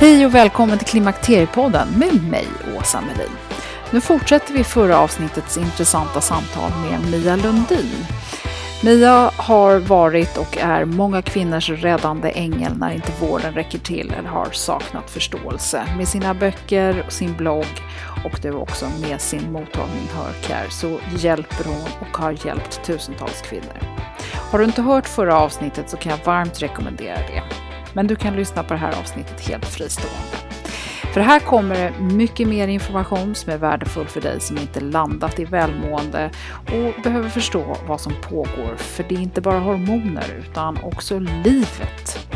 Hej och välkommen till Klimakteriepodden med mig, Åsa Melin. Nu fortsätter vi förra avsnittets intressanta samtal med Mia Lundin. Mia har varit och är många kvinnors räddande ängel när inte vården räcker till eller har saknat förståelse. Med sina böcker, sin blogg och nu också med sin mottagning Hörcare så hjälper hon och har hjälpt tusentals kvinnor. Har du inte hört förra avsnittet så kan jag varmt rekommendera det. Men du kan lyssna på det här avsnittet helt fristående. För här kommer det mycket mer information som är värdefull för dig som inte landat i välmående och behöver förstå vad som pågår. För det är inte bara hormoner utan också livet.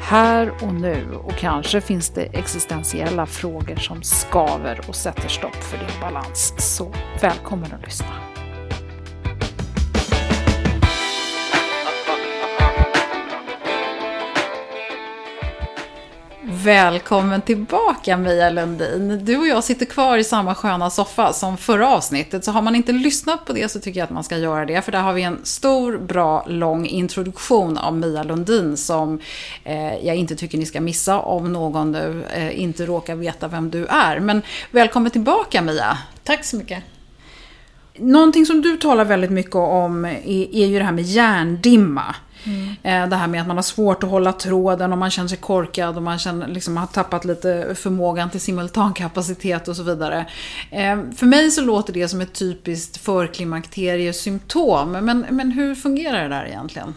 Här och nu och kanske finns det existentiella frågor som skaver och sätter stopp för din balans. Så välkommen att lyssna. Välkommen tillbaka Mia Lundin. Du och jag sitter kvar i samma sköna soffa som förra avsnittet. Så har man inte lyssnat på det så tycker jag att man ska göra det. För där har vi en stor, bra, lång introduktion av Mia Lundin som eh, jag inte tycker ni ska missa om någon nu eh, inte råkar veta vem du är. Men välkommen tillbaka Mia. Tack så mycket. Någonting som du talar väldigt mycket om är, är ju det här med hjärndimma. Mm. Eh, det här med att man har svårt att hålla tråden och man känner sig korkad och man känner, liksom, har tappat lite förmågan till simultankapacitet och så vidare. Eh, för mig så låter det som ett typiskt förklimakteriesymptom. Men, men hur fungerar det där egentligen?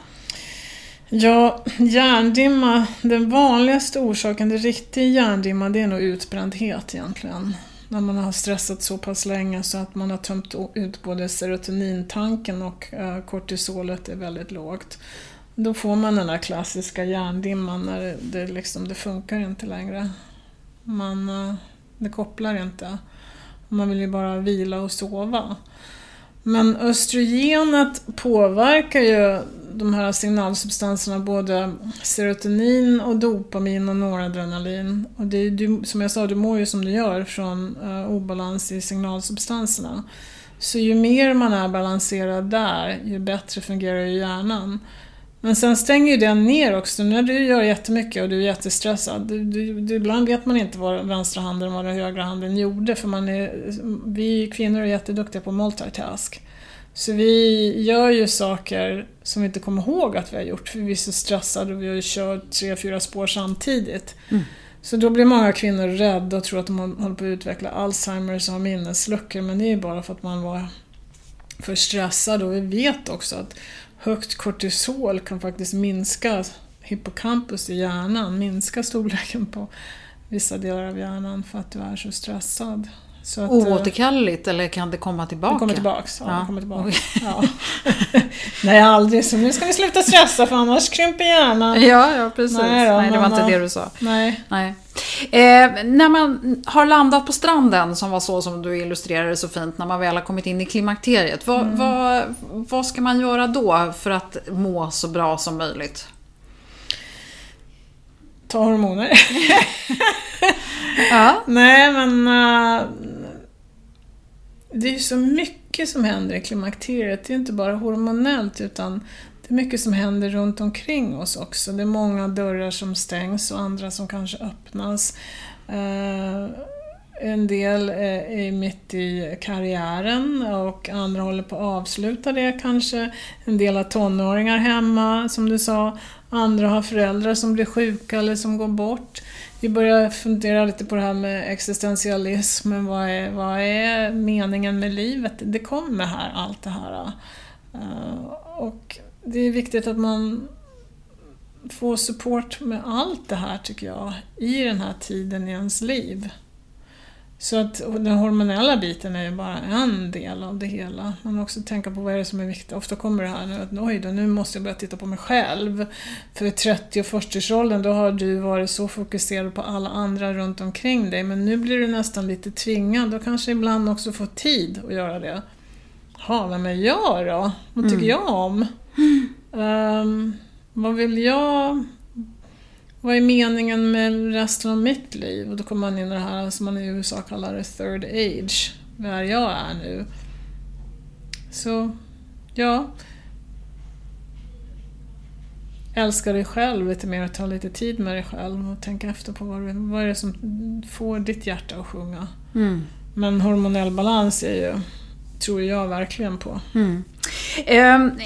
Ja, hjärndimma, den vanligaste orsaken till riktig hjärndimma det är nog utbrändhet egentligen. När man har stressat så pass länge så att man har tömt ut både serotonintanken och eh, kortisolet är väldigt lågt. Då får man den där klassiska hjärndimman när det, det, liksom, det funkar inte längre. Man, eh, det kopplar inte. Man vill ju bara vila och sova. Men östrogenet påverkar ju de här signalsubstanserna, både serotonin och dopamin och noradrenalin. Och det du, som jag sa, du mår ju som du gör från uh, obalans i signalsubstanserna. Så ju mer man är balanserad där, ju bättre fungerar ju hjärnan. Men sen stänger ju den ner också. När du gör jättemycket och du är jättestressad, du, du, du, ibland vet man inte vad vänstra handen och vad högra handen gjorde, för man är, vi kvinnor är jätteduktiga på multitask. Så vi gör ju saker som vi inte kommer ihåg att vi har gjort, för vi är så stressade och vi har ju kört tre, fyra spår samtidigt. Mm. Så då blir många kvinnor rädda och tror att de håller på att utveckla Alzheimers och har minnesluckor, men det är bara för att man var för stressad och vi vet också att högt kortisol kan faktiskt minska hippocampus i hjärnan, minska storleken på vissa delar av hjärnan för att du är så stressad. Så att, Oåterkalleligt eller kan det komma tillbaka? Det kommer tillbaks. Ja, Ja. Kommer tillbaka. Ja. Nej, aldrig. Så nu ska vi sluta stressa för annars krymper hjärnan. Ja, ja precis. Nej Nej, då, det var inte ja. det du sa. Nej. Nej. Eh, när man har landat på stranden, som var så som du illustrerade så fint, när man väl har kommit in i klimakteriet. Vad, Mm. vad, vad ska man göra då för att må så bra som möjligt? Ta hormoner. Ja. Nej, men... eh, det är ju så mycket som händer i klimakteriet. Det är inte bara hormonellt, utan det är mycket som händer runt omkring oss också. Det är många dörrar som stängs och andra som kanske öppnas. Eh, en del eh, är mitt i karriären och andra håller på att avsluta det kanske. En del har tonåringar hemma, som du sa. Andra har föräldrar som blir sjuka eller som går bort. Vi börjar fundera lite på det här med existentialismen. Vad är, vad är meningen med livet? Det kommer här, allt det här. Eh, och det är viktigt att man får support med allt det här, tycker jag, i den här tiden i ens liv. Så att och den hormonella biten är ju bara en del av det hela. Man måste också tänka på vad är det som är viktigt. Ofta kommer det här nu att oj då, nu måste jag börja titta på mig själv. För i 30 och 40-årsåldern då har du varit så fokuserad på alla andra runt omkring dig. Men nu blir du nästan lite tvingad. Då kanske ibland också få tid att göra det. Ja, vem är jag då? Vad tycker jag om? Ehm, vad vill jag? Vad är meningen med resten av mitt liv? Och då kommer man in i det här som man i USA kallar det third age, där jag är nu. Så, ja. Älska dig själv lite mer och ta lite tid med dig själv och tänka efter på vad, vad är det som får ditt hjärta att sjunga. Mm. Men hormonell balans är ju, tror jag verkligen på. Eh,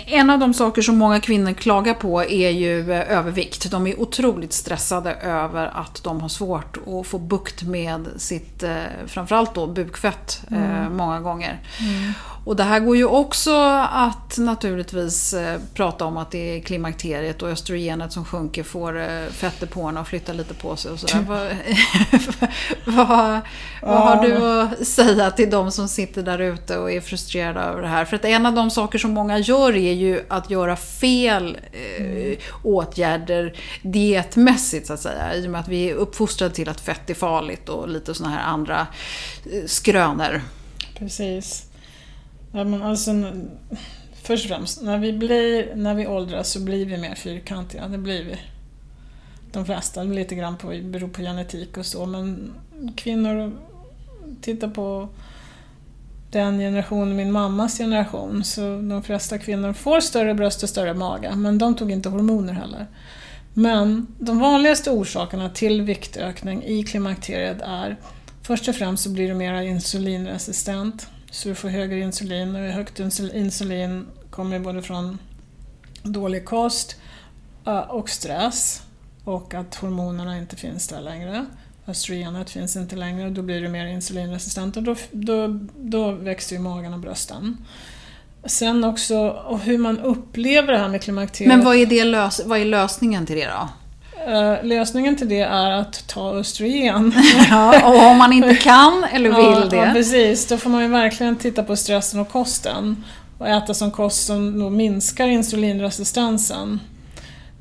en av de saker som många kvinnor klagar på är ju eh, övervikt. De är otroligt stressade över att de har svårt att få bukt med sitt, eh, framförallt då bukfett, eh, många gånger. Och det här går ju också att naturligtvis prata om att det är klimakteriet och östrogenet som sjunker får fettdepåerna att flytta lite på sig och sådär. vad, vad, vad har du att säga till de som sitter där ute och är frustrerade över det här? För att en av de saker som många gör är ju att göra fel eh, åtgärder dietmässigt så att säga. I och med att vi är uppfostrade till att fett är farligt och lite sådana här andra eh, skrönor. Precis. Ja, men alltså, först och främst, när vi, blir, när vi åldras så blir vi mer fyrkantiga. Det blir vi. De flesta, lite grann på, beror på genetik och så, men kvinnor, titta på den generationen, min mammas generation, så de flesta kvinnor får större bröst och större mage, men de tog inte hormoner heller. Men de vanligaste orsakerna till viktökning i klimakteriet är Först och främst så blir du mer insulinresistent, så du får högre insulin och högt insulin kommer både från dålig kost och stress och att hormonerna inte finns där längre. Östrogenet finns inte längre och då blir du mer insulinresistent och då, då, då växer ju magen och brösten. Sen också och hur man upplever det här med klimakteriet. Men vad är, det lös- vad är lösningen till det då? Eh, lösningen till det är att ta östrogen. Ja, och om man inte kan eller vill ja, det. Ja, precis. Då får man ju verkligen titta på stressen och kosten. Och äta som kost som då minskar insulinresistensen.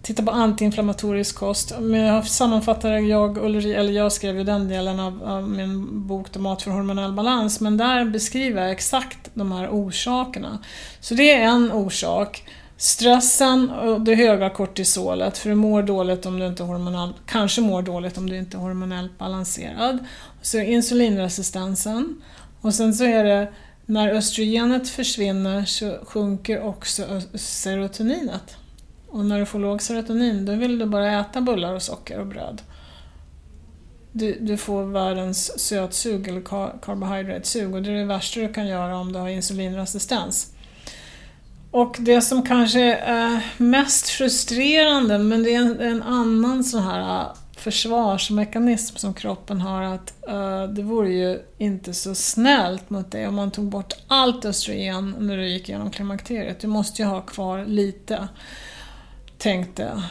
Titta på antiinflammatorisk kost. Men jag sammanfattar jag, Ulri, eller jag skrev ju den delen av, av min bok då Mat för hormonell balans, men där beskriver jag exakt de här orsakerna. Så det är en orsak. Stressen och det höga kortisolet, för du mår dåligt om du inte är hormonell, kanske mår dåligt om du inte är hormonellt balanserad. Så insulinresistensen. Och sen så är det när östrogenet försvinner så sjunker också serotoninet. Och när du får låg serotonin då vill du bara äta bullar och socker och bröd. Du, du får världens sötsug eller carbohydratesug carbohydrate-sug och det är det värsta du kan göra om du har insulinresistens. Och det som kanske är mest frustrerande, men det är en, en annan sån här äh, försvarsmekanism som kroppen har, att uh, det vore ju inte så snällt mot dig om man tog bort allt östrogen när du gick igenom klimakteriet. Du måste ju ha kvar lite tänkte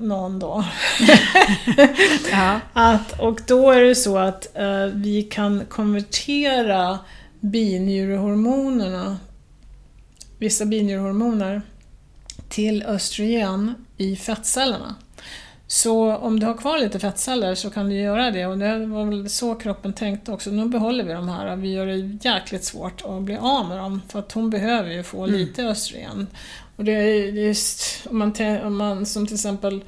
någon då. Ja. att, och då är det så att eh, vi kan konvertera binjurehormonerna, vissa binjurehormoner, till östrogen i fettcellerna. Så om du har kvar lite fettceller så kan du göra det och det var väl så kroppen tänkte också. Nu behåller vi de här vi gör det jäkligt svårt att bli av med dem för att hon behöver ju få lite östrogen. Och det är just om man, om man som till exempel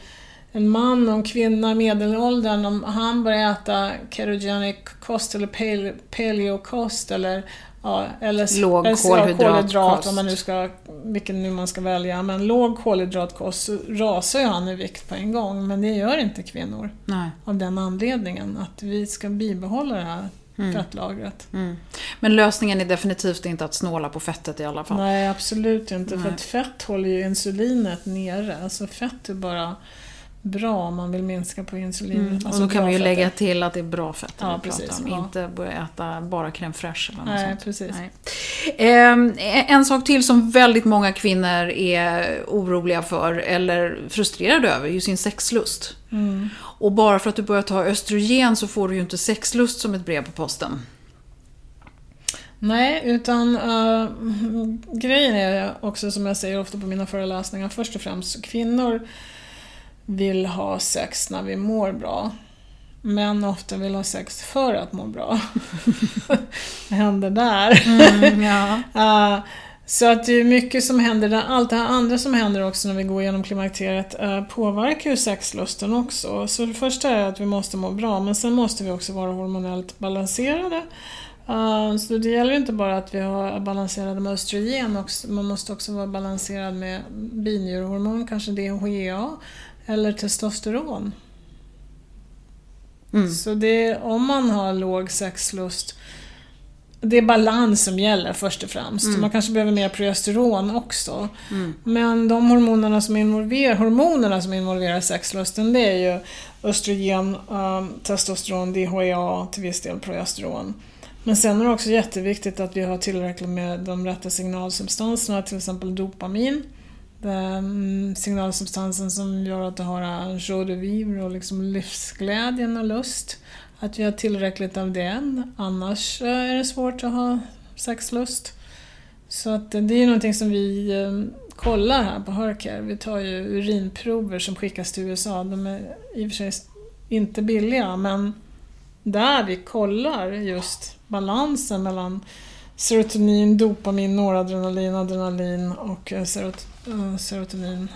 en man och en kvinna i medelåldern, om han börjar äta ketogenic kost eller pale- paleokost eller Ja, eller Låg eller- kolhydratkost. kolhydrat, vad man nu ska, vilken nu man ska välja. Men låg kolhydratkost så rasar ju han i vikt på en gång, men det gör inte kvinnor. Nej. Av den anledningen, att vi ska bibehålla det här Mm. fettlagret. Men lösningen är definitivt inte att snåla på fettet i alla fall. Nej, absolut inte. För Nej. att fett håller ju insulinet nere. Alltså fett är bara bra om man vill minska på insulinet. Mm. Alltså och då kan vi ju fetter. lägga till att det är bra fett Ja, vi pratar precis, om. ja. Inte börja äta bara crème fraîche eller något Nej, sånt. precis. Nej. Ehm, en sak till som väldigt många kvinnor är oroliga för eller frustrerade över är ju sin sexlust. Mm. Och bara för att du börjar ta östrogen så får du ju inte sexlust som ett brev på posten. Nej, utan eh, grejen är också som jag säger ofta på mina föreläsningar, först och främst kvinnor vill ha sex när vi mår bra. Män ofta vill ha sex för att må bra. Vad händer där? ja. Eh, så att det är mycket som händer där. Allt det här andra som händer också när vi går igenom klimakteriet eh, påverkar ju sexlusten också. Så det första är att vi måste må bra, men sen måste vi också vara hormonellt balanserade. Eh, så det gäller inte bara att vi har balanserade med östrogen, också, man måste också vara balanserad med binjurehormon, kanske DHEA, eller testosteron. Mm. Så det, om man har låg sexlust, det är balans som gäller först och främst. Man kanske behöver mer progesteron också. Men de hormonerna som, involverar, hormonerna som involverar sexlusten det är ju östrogen, um, testosteron, DHEA, till viss del progesteron. Men sen är det också jätteviktigt att vi har tillräckligt med de rätta signalsubstanserna, till exempel dopamin. Ehm, signalsubstansen som gör att du har joie de vivre och liksom livsglädjen och lust. Att vi har tillräckligt av den, annars eh, är det svårt att ha sexlust. Så att det är ju någonting som vi ehm, kollar här på Hercare. Vi tar ju urinprover som skickas till USA. De är i och för sig inte billiga men där vi kollar just balansen mellan serotonin, dopamin, noradrenalin, adrenalin och eh, serotonin eh, serotonin.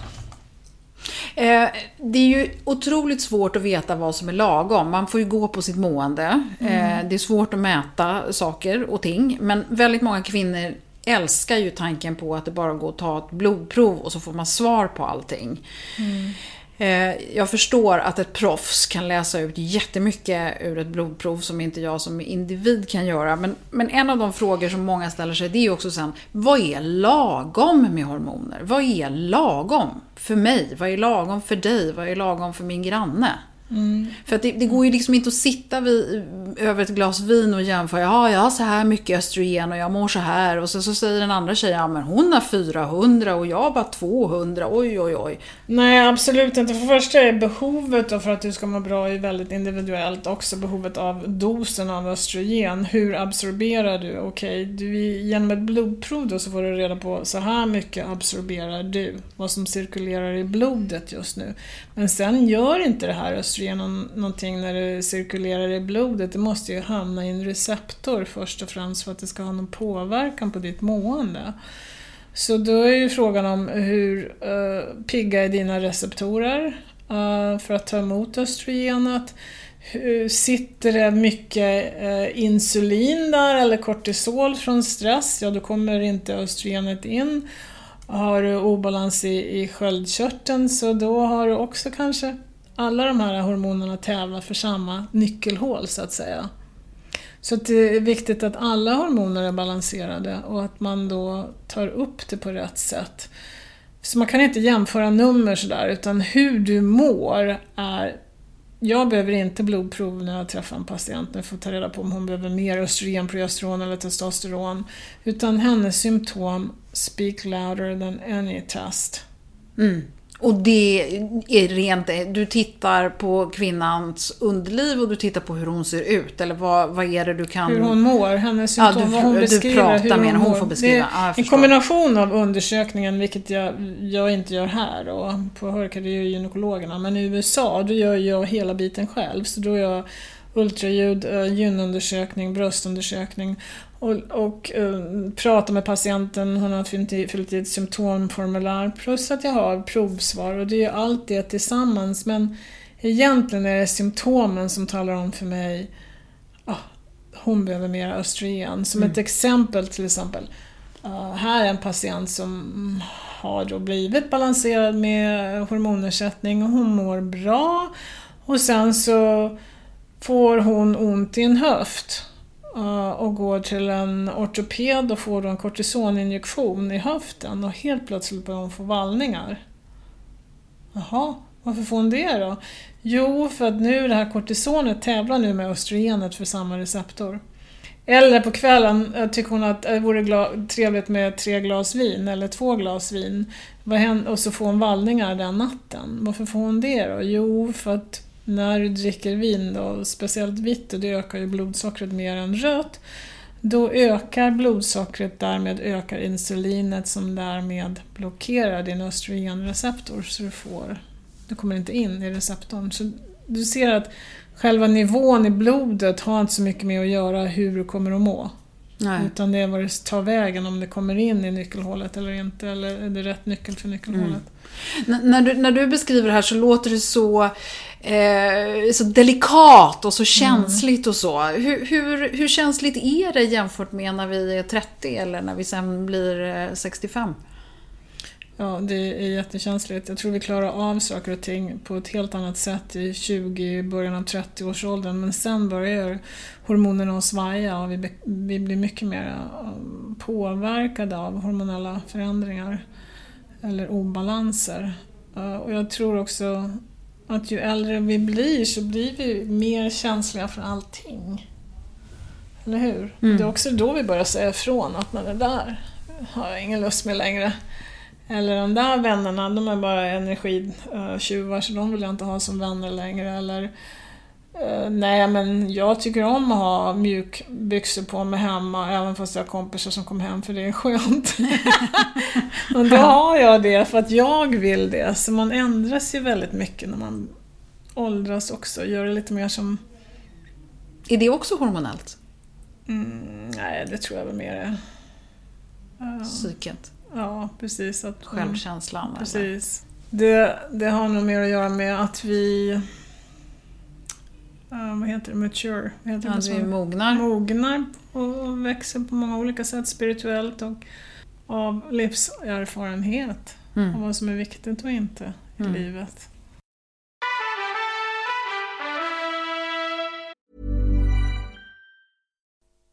Eh, det är ju otroligt svårt att veta vad som är lagom. Man får ju gå på sitt mående. Eh, det är svårt att mäta saker och ting. Men väldigt många kvinnor älskar ju tanken på att det bara går att ta ett blodprov och så får man svar på allting. Eh, Eh, jag förstår att ett proffs kan läsa ut jättemycket ur ett blodprov som inte jag som individ kan göra. Men, men en av de frågor som många ställer sig det är ju också sen, vad är lagom med hormoner? Vad är lagom för mig? Vad är lagom för dig? Vad är lagom för min granne? Mm. För att det, det går ju liksom inte att sitta vid, över ett glas vin och jämföra. Ja, jag har så här mycket östrogen och jag mår så här. Och så, så säger den andra tjejen, ja men hon har 400 och jag har bara 200. Oj, oj, oj. Nej, absolut inte. För det första är behovet då för att du ska må bra är väldigt individuellt. Också behovet av dosen av östrogen. Hur absorberar du? Okej, du, genom ett blodprov då så får du reda på så här mycket absorberar du. Vad som cirkulerar i blodet just nu. Men sen gör inte det här östrogen genom någonting när det cirkulerar i blodet. Det måste ju hamna i en receptor först och främst för att det ska ha någon påverkan på ditt mående. Så då är ju frågan om hur uh, pigga är dina receptorer uh, för att ta emot östrogenet? Hur, sitter det mycket uh, insulin där eller kortisol från stress? Ja, då kommer inte östrogenet in. Har du obalans i, i sköldkörteln så då har du också kanske alla de här hormonerna tävlar för samma nyckelhål så att säga. Så att det är viktigt att alla hormoner är balanserade och att man då tar upp det på rätt sätt. Så man kan inte jämföra nummer sådär, utan hur du mår är... Jag behöver inte blodprov när jag träffar en patient för att ta reda på om hon behöver mer östrogen, progesteron eller testosteron. Utan hennes symptom speak louder than any test. Mm. Och det är rent, du tittar på kvinnans underliv och du tittar på hur hon ser ut, eller vad, vad är det du kan... Hur hon mår, hennes symptom, ja, du, vad hon beskriver. Du pratar hur med henne, hon får beskriva. Är ja, en kombination av undersökningen, vilket jag, jag inte gör här och på Hörka, det gör gynekologerna. Men i USA, då gör jag hela biten själv. Så då gör jag ultraljud, eh, gynundersökning, bröstundersökning och, och eh, pratar med patienten, hon har fyllt i, fyllt i ett symptomformulär plus att jag har provsvar och det är allt det tillsammans men egentligen är det symptomen som talar om för mig ah, hon behöver mer östrogen. Som ett exempel till exempel. eh, här är en patient som har då blivit balanserad med hormonersättning och hon mår bra. Och sen så får hon ont i en höft Eh, och går till en ortoped och får då en kortisoninjektion i höften och helt plötsligt börjar hon få vallningar. Jaha, varför får hon det då? Jo, för att nu det här kortisonet tävlar nu med östrogenet för samma receptor. Eller på kvällen eh, tycker hon att det vore trevligt med tre glas vin eller två glas vin. Vad händer? Och så får hon vallningar den natten. Varför får hon det då? Jo, för att när du dricker vin, då, speciellt vitt, och det ökar ju blodsockret mer än rött, då ökar blodsockret, därmed ökar insulinet som därmed blockerar din östrogenreceptor så du får, du kommer inte in i receptorn. Så du ser att själva nivån i blodet har inte så mycket med att göra hur du kommer att må. Nej. Utan det är vad det tar vägen, om det kommer in i nyckelhålet eller inte, eller är det rätt nyckel för nyckelhålet. N- när, du, när du beskriver det här så låter det så, eh, så delikat och så känsligt och så. Hur, hur, hur känsligt är det jämfört med när vi är 30 eller när vi sen blir eh, 65? Ja, det är jättekänsligt. Jag tror vi klarar av saker och ting på ett helt annat sätt i 20, början av 30-årsåldern. Men sen börjar hormonerna att svaja och vi, blir mycket mer eh, påverkade av hormonella förändringar eller obalanser. Eh, Och jag tror också att ju äldre vi blir så blir vi mer känsliga för allting. Eller hur? Mm. Det är också då vi börjar säga ifrån att när det där har jag ingen lust med längre. Eller de där vännerna, de är bara energitjuvar så de vill jag inte ha som vänner längre. Eller eh, nej men jag tycker om att ha mjukbyxor på mig hemma även fast jag har kompisar som kommer hem för det är skönt. och då har jag det för att jag vill det. Så man ändras ju väldigt mycket när man åldras också. Gör det lite mer som... Är det också hormonellt? Mm, nej, det tror jag väl mer är... Ja, Psyket? Ja, precis. Att, Självkänslan? eller? Precis. Det, det har nog mer att göra med att vi... vad heter det? Mature? Vad heter det på Att vi mognar? Mognar och växer på många olika sätt spirituellt och av livserfarenhet. Mm. Och vad som är viktigt och inte i Mm. livet.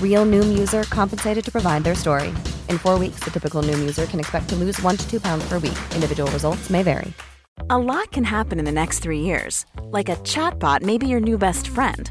Real Noom user compensated to provide their story. In four weeks, the typical Noom user can expect to lose one to two pounds per week. Individual results may vary. A lot can happen in the next three years. Like a chatbot may be your new best friend.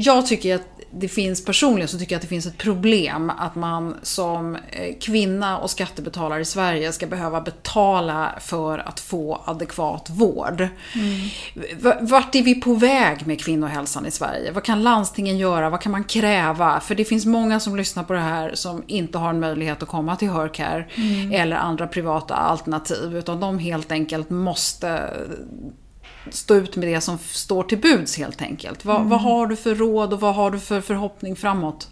Jag tycker att det finns, personligen så tycker jag att det finns ett problem att man som eh, kvinna och skattebetalare i Sverige ska behöva betala för att få adekvat vård. Mm. Vart är vi på väg med kvinnohälsan i Sverige? Vad kan landstingen göra? Vad kan man kräva? För det finns många som lyssnar på det här som inte har en möjlighet att komma till Hörcare mm. eller andra privata alternativ, utan de helt enkelt måste stå ut med det som står till buds helt enkelt. Vad, mm. vad, har du för råd och vad har du för förhoppning framåt?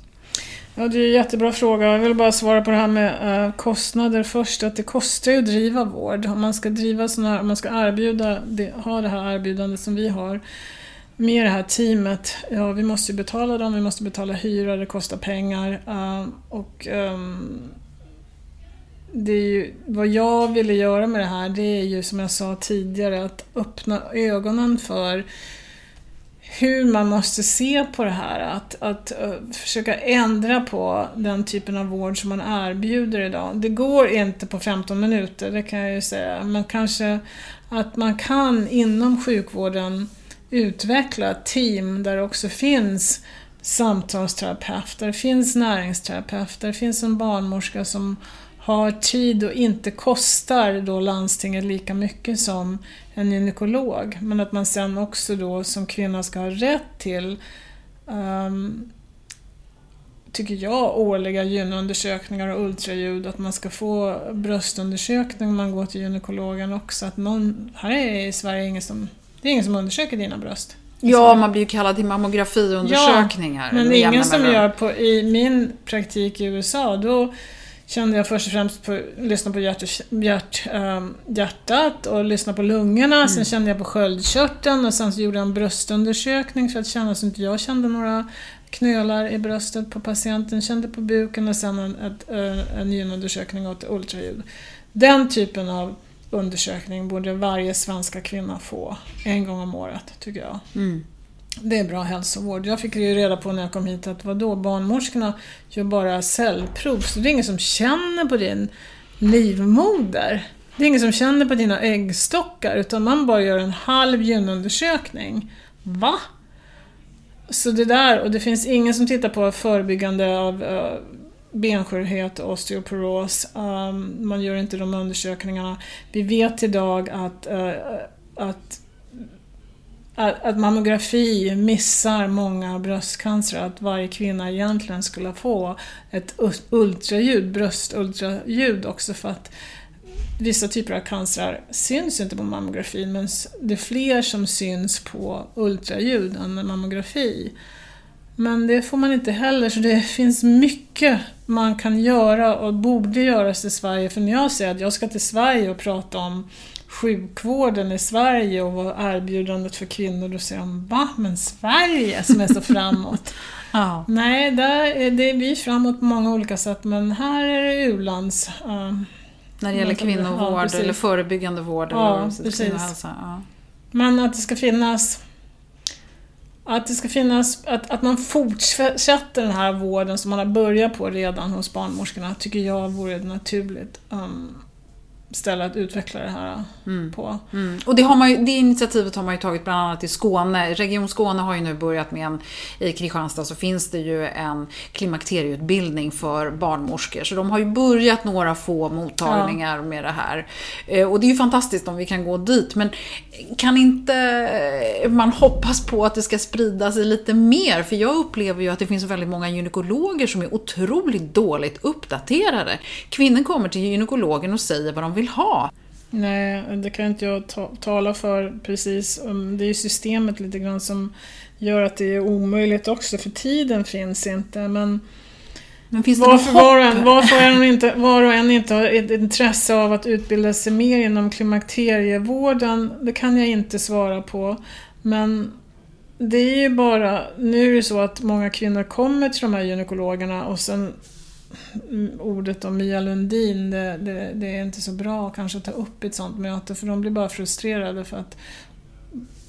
Ja, det är en jättebra fråga. Jag vill bara svara på det här med uh, kostnader först. Att det kostar ju att driva vård. Om man ska driva såna här, om man ska erbjuda, det, ha det här erbjudandet som vi har med det här teamet. Ja, vi måste ju betala dem, vi måste betala hyra, det kostar pengar. Uh, och um, det är ju, vad jag ville göra med det här, det är ju som jag sa tidigare, att öppna ögonen för hur man måste se på det här. Att, att uh, försöka ändra på den typen av vård som man erbjuder idag. Det går inte på 15 minuter, det kan jag ju säga. Men kanske att man kan inom sjukvården utveckla team där det också finns samtalsterapeuter, det finns näringsterapeuter, det finns en barnmorska som har tid och inte kostar då landstinget lika mycket som en gynekolog. Men att man sen också då som kvinna ska ha rätt till, um, tycker jag, årliga gynundersökningar och ultraljud. Att man ska få bröstundersökning om man går till gynekologen också. Att någon, här är i Sverige ingen som, det är ingen som undersöker dina bröst. Ja, man blir ju kallad till mammografiundersökningar. Ja, men ingen som gör på, i min praktik i USA, då kände jag först och främst på lyssna på hjärt, hjärt, ähm, hjärtat och lyssna på lungorna. Mm. Sen kände jag på sköldkörteln och sen så gjorde jag en bröstundersökning för att känna så att inte jag kände några knölar i bröstet på patienten. Kände på buken och sen en, ett, äh, en gynundersökning och ett ultraljud. Den typen av undersökning borde varje svenska kvinna få en gång om året, tycker jag. Mm. Det är bra hälsovård. Jag fick ju reda på när jag kom hit att vadå, barnmorskorna gör bara cellprov, så det är ingen som känner på din livmoder. Det är ingen som känner på dina äggstockar, utan man bara gör en halv gynundersökning. Va? Så det där, och det finns ingen som tittar på förebyggande av uh, benskörhet och osteoporos. Um, man gör inte de undersökningarna. Vi vet idag att, uh, att att, mammografi missar många bröstcancer, att varje kvinna egentligen skulle få ett ultraljud, bröstultraljud också för att vissa typer av cancer syns inte på mammografin men det är fler som syns på ultraljud än mammografi. Men det får man inte heller, så det finns mycket man kan göra och borde göras i Sverige. För när jag säger att jag ska till Sverige och prata om sjukvården i Sverige och vad erbjudandet för kvinnor, då säger de va? Men Sverige som är så framåt? ja. Nej, där är det, vi är framåt på många olika sätt men här är det u-lands... Uh, När det gäller kvinnovård ja, eller förebyggande vård ja, eller precis. Ja. Men att det ska finnas att det ska finnas, att, att man fortsätter den här vården som man har börjat på redan hos barnmorskorna tycker jag vore naturligt. Um, ställe att utveckla det här mm. på. Mm. Och det, har man ju, det initiativet har man ju tagit bland annat i Skåne. Region Skåne har ju nu börjat med en, i Kristianstad så finns det ju en klimakterieutbildning för barnmorskor. Så de har ju börjat några få mottagningar ja. med det här. Eh, och det är ju fantastiskt om vi kan gå dit. Men kan inte eh, man hoppas på att det ska sprida sig lite mer? För jag upplever ju att det finns väldigt många gynekologer som är otroligt dåligt uppdaterade. Kvinnor kommer till gynekologen och säger vad de vill ha. Nej, det kan inte jag ta tala för precis. Det är ju systemet lite grann som gör att det är omöjligt också, för tiden finns inte. Men Men finns varför var och, en, varför inte, var och en inte har ett intresse av att utbilda sig mer inom klimakterievården, det kan jag inte svara på. Men det är ju bara, nu är det så att många kvinnor kommer till de här gynekologerna och sen ordet om Mia Lundin, det, det, det är inte så bra kanske att ta upp i ett sånt möte för de blir bara frustrerade för att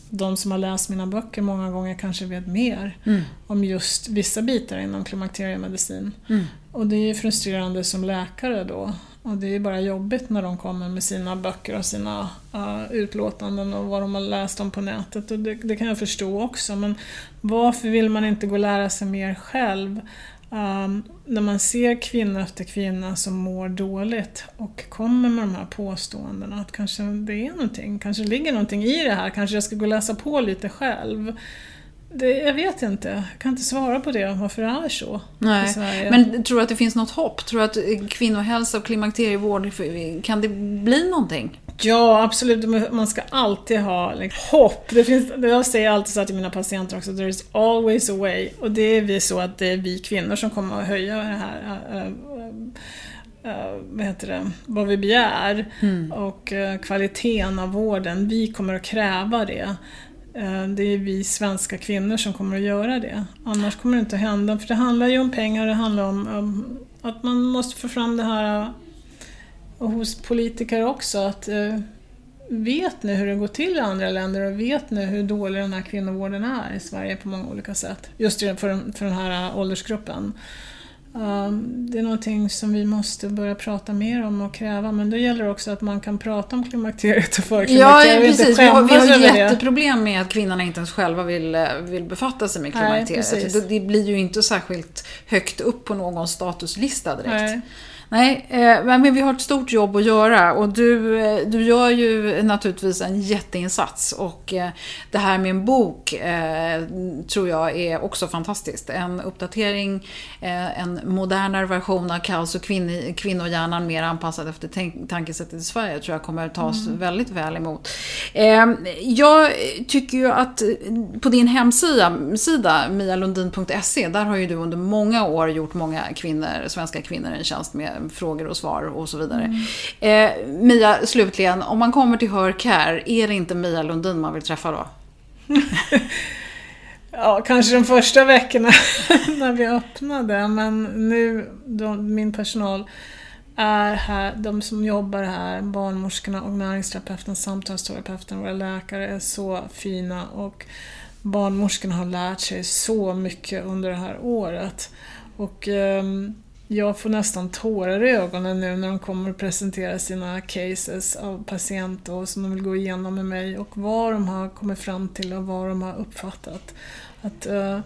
de som har läst mina böcker många gånger kanske vet mer Mm. om just vissa bitar inom klimakteriemedicin. Mm. Och det är ju frustrerande som läkare då. Och det är bara jobbigt när de kommer med sina böcker och sina uh, utlåtanden och vad de har läst om på nätet. Och det, det kan jag förstå också. Men varför vill man inte gå och lära sig mer själv? Um, när man ser kvinna efter kvinna som mår dåligt och kommer med de här påståendena att kanske det är någonting, kanske ligger någonting i det här, kanske jag ska gå och läsa på lite själv. Det, jag vet inte, jag kan inte svara på det, varför det är så i Nej. Sverige. Men tror du att det finns något hopp? Tror du att eh, kvinnohälsa och klimakterievård, kan det bli någonting? Ja, absolut. Man ska alltid ha liksom, hopp. Det finns, jag säger alltid så till mina patienter också, there is always a way. Och det är vi så att det är vi kvinnor som kommer att höja det här, äh, äh, äh, vad heter det, vad vi begär. Och äh, kvaliteten av vården, vi kommer att kräva det. Eh, det är vi svenska kvinnor som kommer att göra det. Annars kommer det inte att hända. För det handlar ju om pengar, det handlar om, att man måste få fram det här eh, och hos politiker också att eh, vet ni hur det går till i andra länder och vet ni hur dålig den här kvinnovården är i Sverige på många olika sätt. Just för, för den här åldersgruppen. Um, det är någonting som vi måste börja prata mer om och kräva men då gäller det också att man kan prata om klimakteriet och Ja, förklimakteriet inte precis. Vi har, vi har jätteproblem med att kvinnorna inte ens själva vill, eh, vill befatta sig med Nej, klimakteriet. precis. det, det blir ju inte särskilt högt upp på någon statuslista direkt. Nej. Nej, eh, men vi har ett stort jobb att göra och du, eh, du gör ju naturligtvis en jätteinsats och eh, det här med en bok tror jag är också fantastiskt. En uppdatering, en modernare version av Kaos och kvinn, kvinnohjärnan mer anpassad efter tankesättet i Sverige tror jag kommer tas väldigt väl emot. Jag tycker ju att på din hemsida, sida, mialundin.se, där har ju du under många år gjort många kvinnor, svenska kvinnor en tjänst med frågor och svar och så vidare. Eh, Mia, slutligen, om man kommer till Her Care, är det inte Mia Lundin man vill träffa då? Ja, kanske de första veckorna när vi öppnade, men nu, de, min personal är här, de som jobbar här, barnmorskorna och näringsterapeuten, samtalsterapeuten, våra läkare är så fina och barnmorskorna har lärt sig så mycket under det här året. Och ehm, jag får nästan tårar i ögonen nu när de kommer att presentera sina cases av patienter som de vill gå igenom med mig och vad de har kommit fram till och vad de har uppfattat. Att, uh,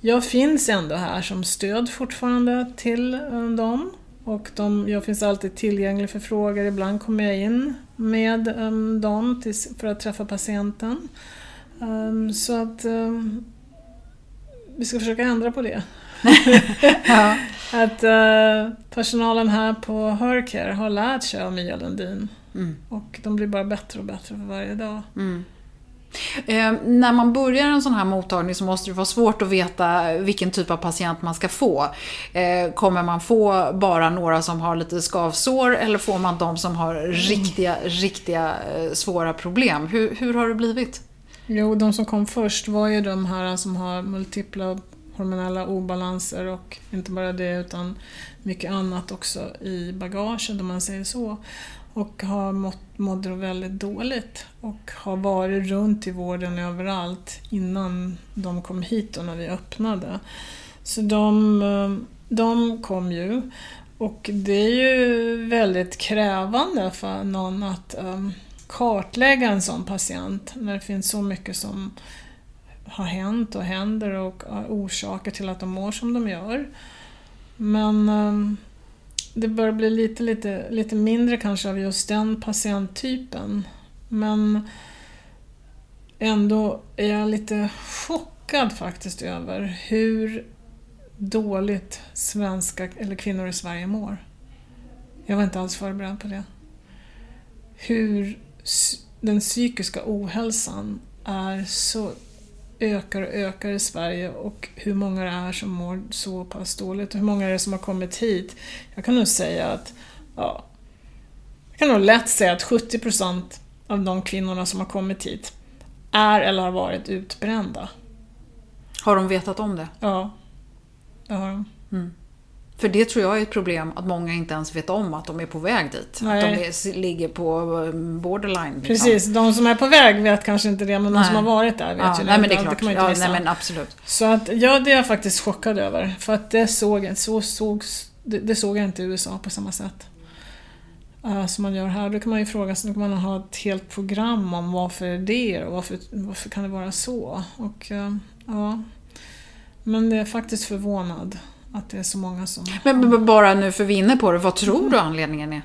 jag finns ändå här som stöd fortfarande till uh, dem och de, jag finns alltid tillgänglig för frågor. Ibland kommer jag in med um, dem tills, för att träffa patienten. Um, så att um, vi ska försöka ändra på det. Ja. Att eh, personalen här på Hercare har lärt sig av Mia Lundin. Mm. Och de blir bara bättre och bättre för varje dag. Eh, när man börjar en sån här mottagning så måste det vara svårt att veta vilken typ av patient man ska få. Eh, kommer man få bara några som har lite skavsår eller får man de som har riktiga, riktiga eh, svåra problem? Hur, hur har det blivit? Jo, de som kom först var ju de här som har multipla hormonella obalanser och inte bara det utan mycket annat också i bagaget om man säger så. Och har mått, mådde väldigt dåligt och har varit runt i vården överallt innan de kom hit och när vi öppnade. Så de, de kom ju och det är ju väldigt krävande för någon att um, kartlägga en sån patient när det finns så mycket som har hänt och händer och har orsaker till att de mår som de gör. Men um, det börjar bli lite, lite, lite mindre kanske av just den patienttypen. Men ändå är jag lite chockad faktiskt över hur dåligt svenska, eller kvinnor i Sverige mår. Jag var inte alls förberedd på det. Hur den psykiska ohälsan är så ökar och ökar i Sverige och hur många det är som mår så pass dåligt och hur många är det som har kommit hit. Jag kan nog säga att, ja, jag kan nog lätt säga att 70% av de kvinnorna som har kommit hit är eller har varit utbrända. Har de vetat om det? Ja, det har de. Mm. För det tror jag är ett problem, att många inte ens vet om att de är på väg dit. Nej. Att de är, ligger på um, borderline. Liksom. Precis, de som är på väg vet kanske inte det, men de Nej. som har varit där vet Ja, ju nej, men det är klart. inte Ja, nej, men absolut. Så att, ja, det är jag faktiskt chockad över. För att det såg, så sågs, det, det såg jag inte i USA på samma sätt. Uh, som man gör här. Då kan man ju fråga sig, då kan man ha ett helt program om varför är det och varför, varför kan det vara så? Och eh, ja, men det är faktiskt förvånad att det är så många som... Men bara nu för vi är inne på det, vad tror du anledningen är?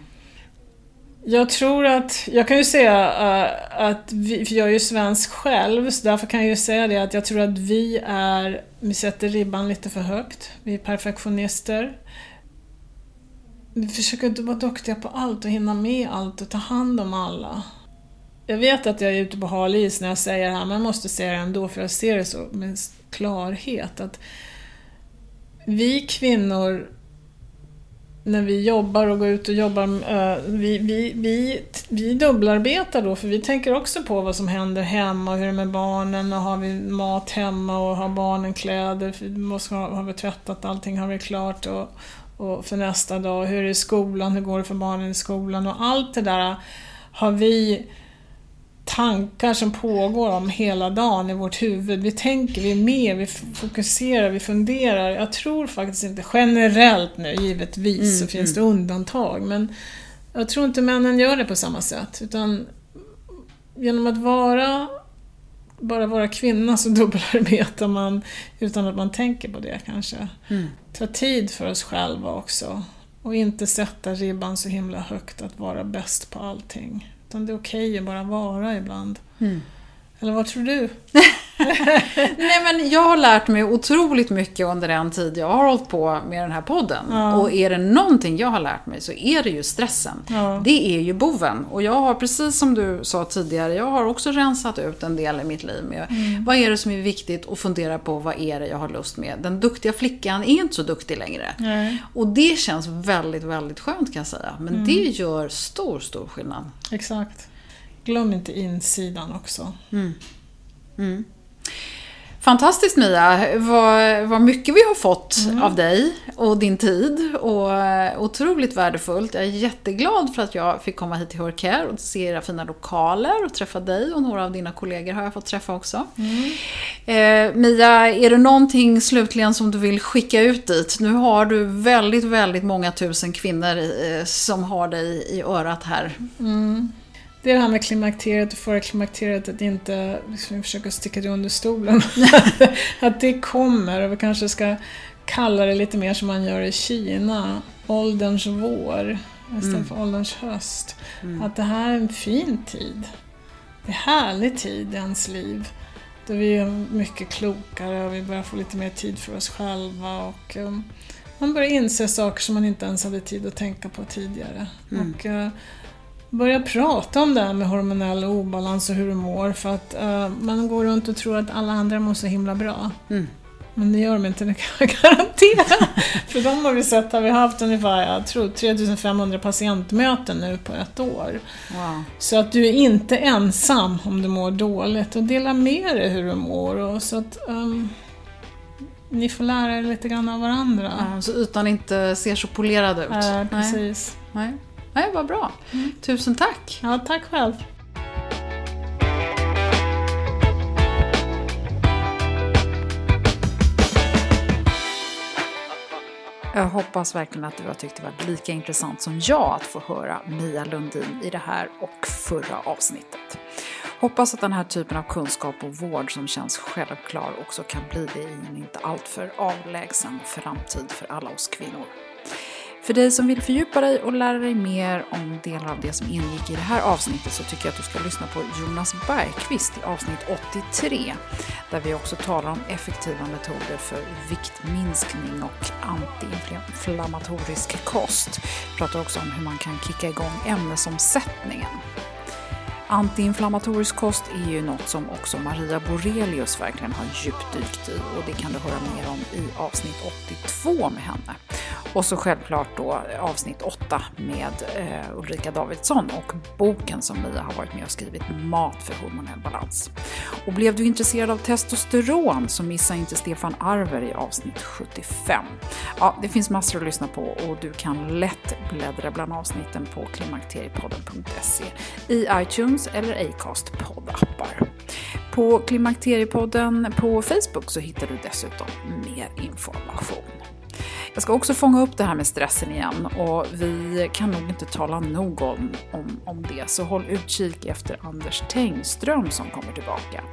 Jag tror att, jag kan ju säga eh, att vi, för jag är ju svensk själv, så därför kan jag ju säga det att jag tror att vi är, vi sätter ribban lite för högt. Vi är perfektionister. Vi försöker inte vara duktiga på allt och hinna med allt och ta hand om alla. Jag vet att jag är ute på hal is när jag säger det här, men jag måste säga det ändå för jag ser det så med klarhet att vi kvinnor när vi jobbar och går ut och jobbar, eh, vi, vi, vi, vi dubbelarbetar då för vi tänker också på vad som händer hemma och hur det är med barnen och har vi mat hemma och har barnen kläder, vi måste ha, har vi tvättat allting, har vi klart och, och för nästa dag, hur är det i skolan, hur går det för barnen i skolan och allt det där. Har vi tankar som pågår om hela dagen i vårt huvud. Vi tänker, vi är med, vi fokuserar, vi funderar. Jag tror faktiskt inte, generellt nu givetvis Mm, så finns det undantag, men jag tror inte männen gör det på samma sätt. Utan genom att vara bara vara kvinna så dubbelarbetar man utan att man tänker på det kanske. Mm. Ta tid för oss själva också. Och inte sätta ribban så himla högt att vara bäst på allting. Utan det är okej att bara vara ibland. Mm. Eller vad tror du? Nej, men jag har lärt mig otroligt mycket under den tid jag har hållit på med den här podden. Ja. Och är det någonting jag har lärt mig så är det ju stressen. Ja. Det är ju boven. Och jag har, precis som du sa tidigare, jag har också rensat ut en del i mitt liv med Mm. vad är det som är viktigt och fundera på vad är det jag har lust med. Den duktiga flickan är inte så duktig längre. Nej. Och det känns väldigt, väldigt skönt kan jag säga. Men Mm. det gör stor, stor skillnad. Exakt. Glöm inte insidan också. Mm. Fantastiskt Mia, vad, vad mycket vi har fått av dig och din tid. Och eh, otroligt värdefullt. Jag är jätteglad för att jag fick komma hit till Hörcare och se era fina lokaler och träffa dig och några av dina kollegor har jag fått träffa också. Eh, Mia, är det någonting slutligen som du vill skicka ut dit? Nu har du väldigt, väldigt många tusen kvinnor eh, som har dig i örat här. Det är det här med klimakteriet och före klimakteriet, att inte liksom, försöka sticka det under stolen. att det kommer och vi kanske ska kalla det lite mer som man gör i Kina, ålderns vår istället för ålderns höst. Att det här är en fin tid. Det är en härlig tid i ens liv. Då vi är mycket klokare och vi börjar få lite mer tid för oss själva och um, man börjar inse saker som man inte ens hade tid att tänka på tidigare. Och, eh, börja prata om det här med hormonell obalans och hur du mår för att eh, man går runt och tror att alla andra mår så himla bra. Mm. Men det gör de inte, det kan jag garantera. för de har vi sett, har vi haft ungefär, jag tror 3500 patientmöten nu på ett år. Wow. Så att du är inte ensam om du mår dåligt och dela med dig hur du mår. Och så att ehm, ni får lära er lite grann av varandra. Ja, så ytan inte ser så polerad ut. Nej. precis. Nej. Nej, vad bra. Tusen tack. Ja, tack själv. Jag hoppas verkligen att du har tyckt det var lika intressant som jag att få höra Mia Lundin i det här och förra avsnittet. Hoppas att den här typen av kunskap och vård som känns självklar också kan bli det i en inte alltför avlägsen framtid för alla oss kvinnor. För dig som vill fördjupa dig och lära dig mer om delar av det som ingick i det här avsnittet så tycker jag att du ska lyssna på Jonas Bergqvist i avsnitt 83 där vi också talar om effektiva metoder för viktminskning och antiinflammatorisk kost. Vi pratar också om hur man kan kicka igång ämnesomsättningen. Antiinflammatorisk kost är ju något som också Maria Borelius verkligen har djupdykt i och det kan du höra mer om i avsnitt 82 med henne. Och så självklart då avsnitt 8 med eh, Ulrika Davidsson och boken som Mia har varit med och skrivit, Mat för hormonell balans. Och blev du intresserad av testosteron så missa inte Stefan Arver i avsnitt 75. Ja, det finns massor att lyssna på och du kan lätt bläddra bland avsnitten på klimakteriepodden.se i iTunes eller Acast poddappar. På Klimakteriepodden på Facebook så hittar du dessutom mer information. Jag ska också fånga upp det här med stressen igen och vi kan nog inte tala nog om, om, om det, så håll utkik efter Anders Tengström som kommer tillbaka.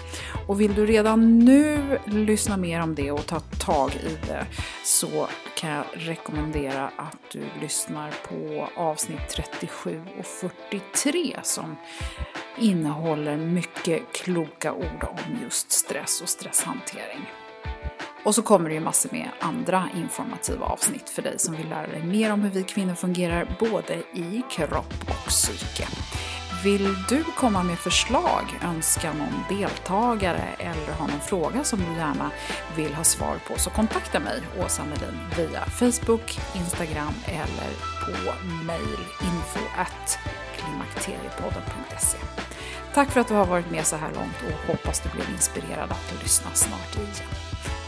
Och vill du redan nu lyssna mer om det och ta tag i det så kan jag rekommendera att du lyssnar på avsnitt 37 och 43 som innehåller mycket kloka ord om just stress och stresshantering. Och så kommer det ju massor med andra informativa avsnitt för dig som vill lära dig mer om hur vi kvinnor fungerar både i kropp och psyke. Vill du komma med förslag, önska någon deltagare eller ha någon fråga som du gärna vill ha svar på så kontakta mig, Åsa Melin, via Facebook, Instagram eller på mail info klimakteriepodden.se. Tack för att du har varit med så här långt och hoppas du blev inspirerad att lyssna snart igen.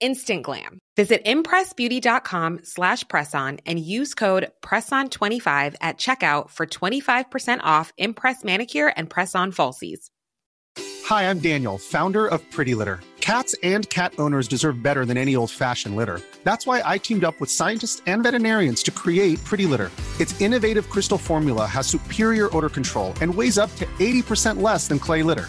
Instant glam. Visit impressbeauty.com slash presson and use code PRESSON25 at checkout for 25% off Impress Manicure and Press-On Falsies. Hi, I'm Daniel, founder of Pretty Litter. Cats and cat owners deserve better than any old-fashioned litter. That's why I teamed up with scientists and veterinarians to create Pretty Litter. Its innovative crystal formula has superior odor control and weighs up to 80% less than clay litter.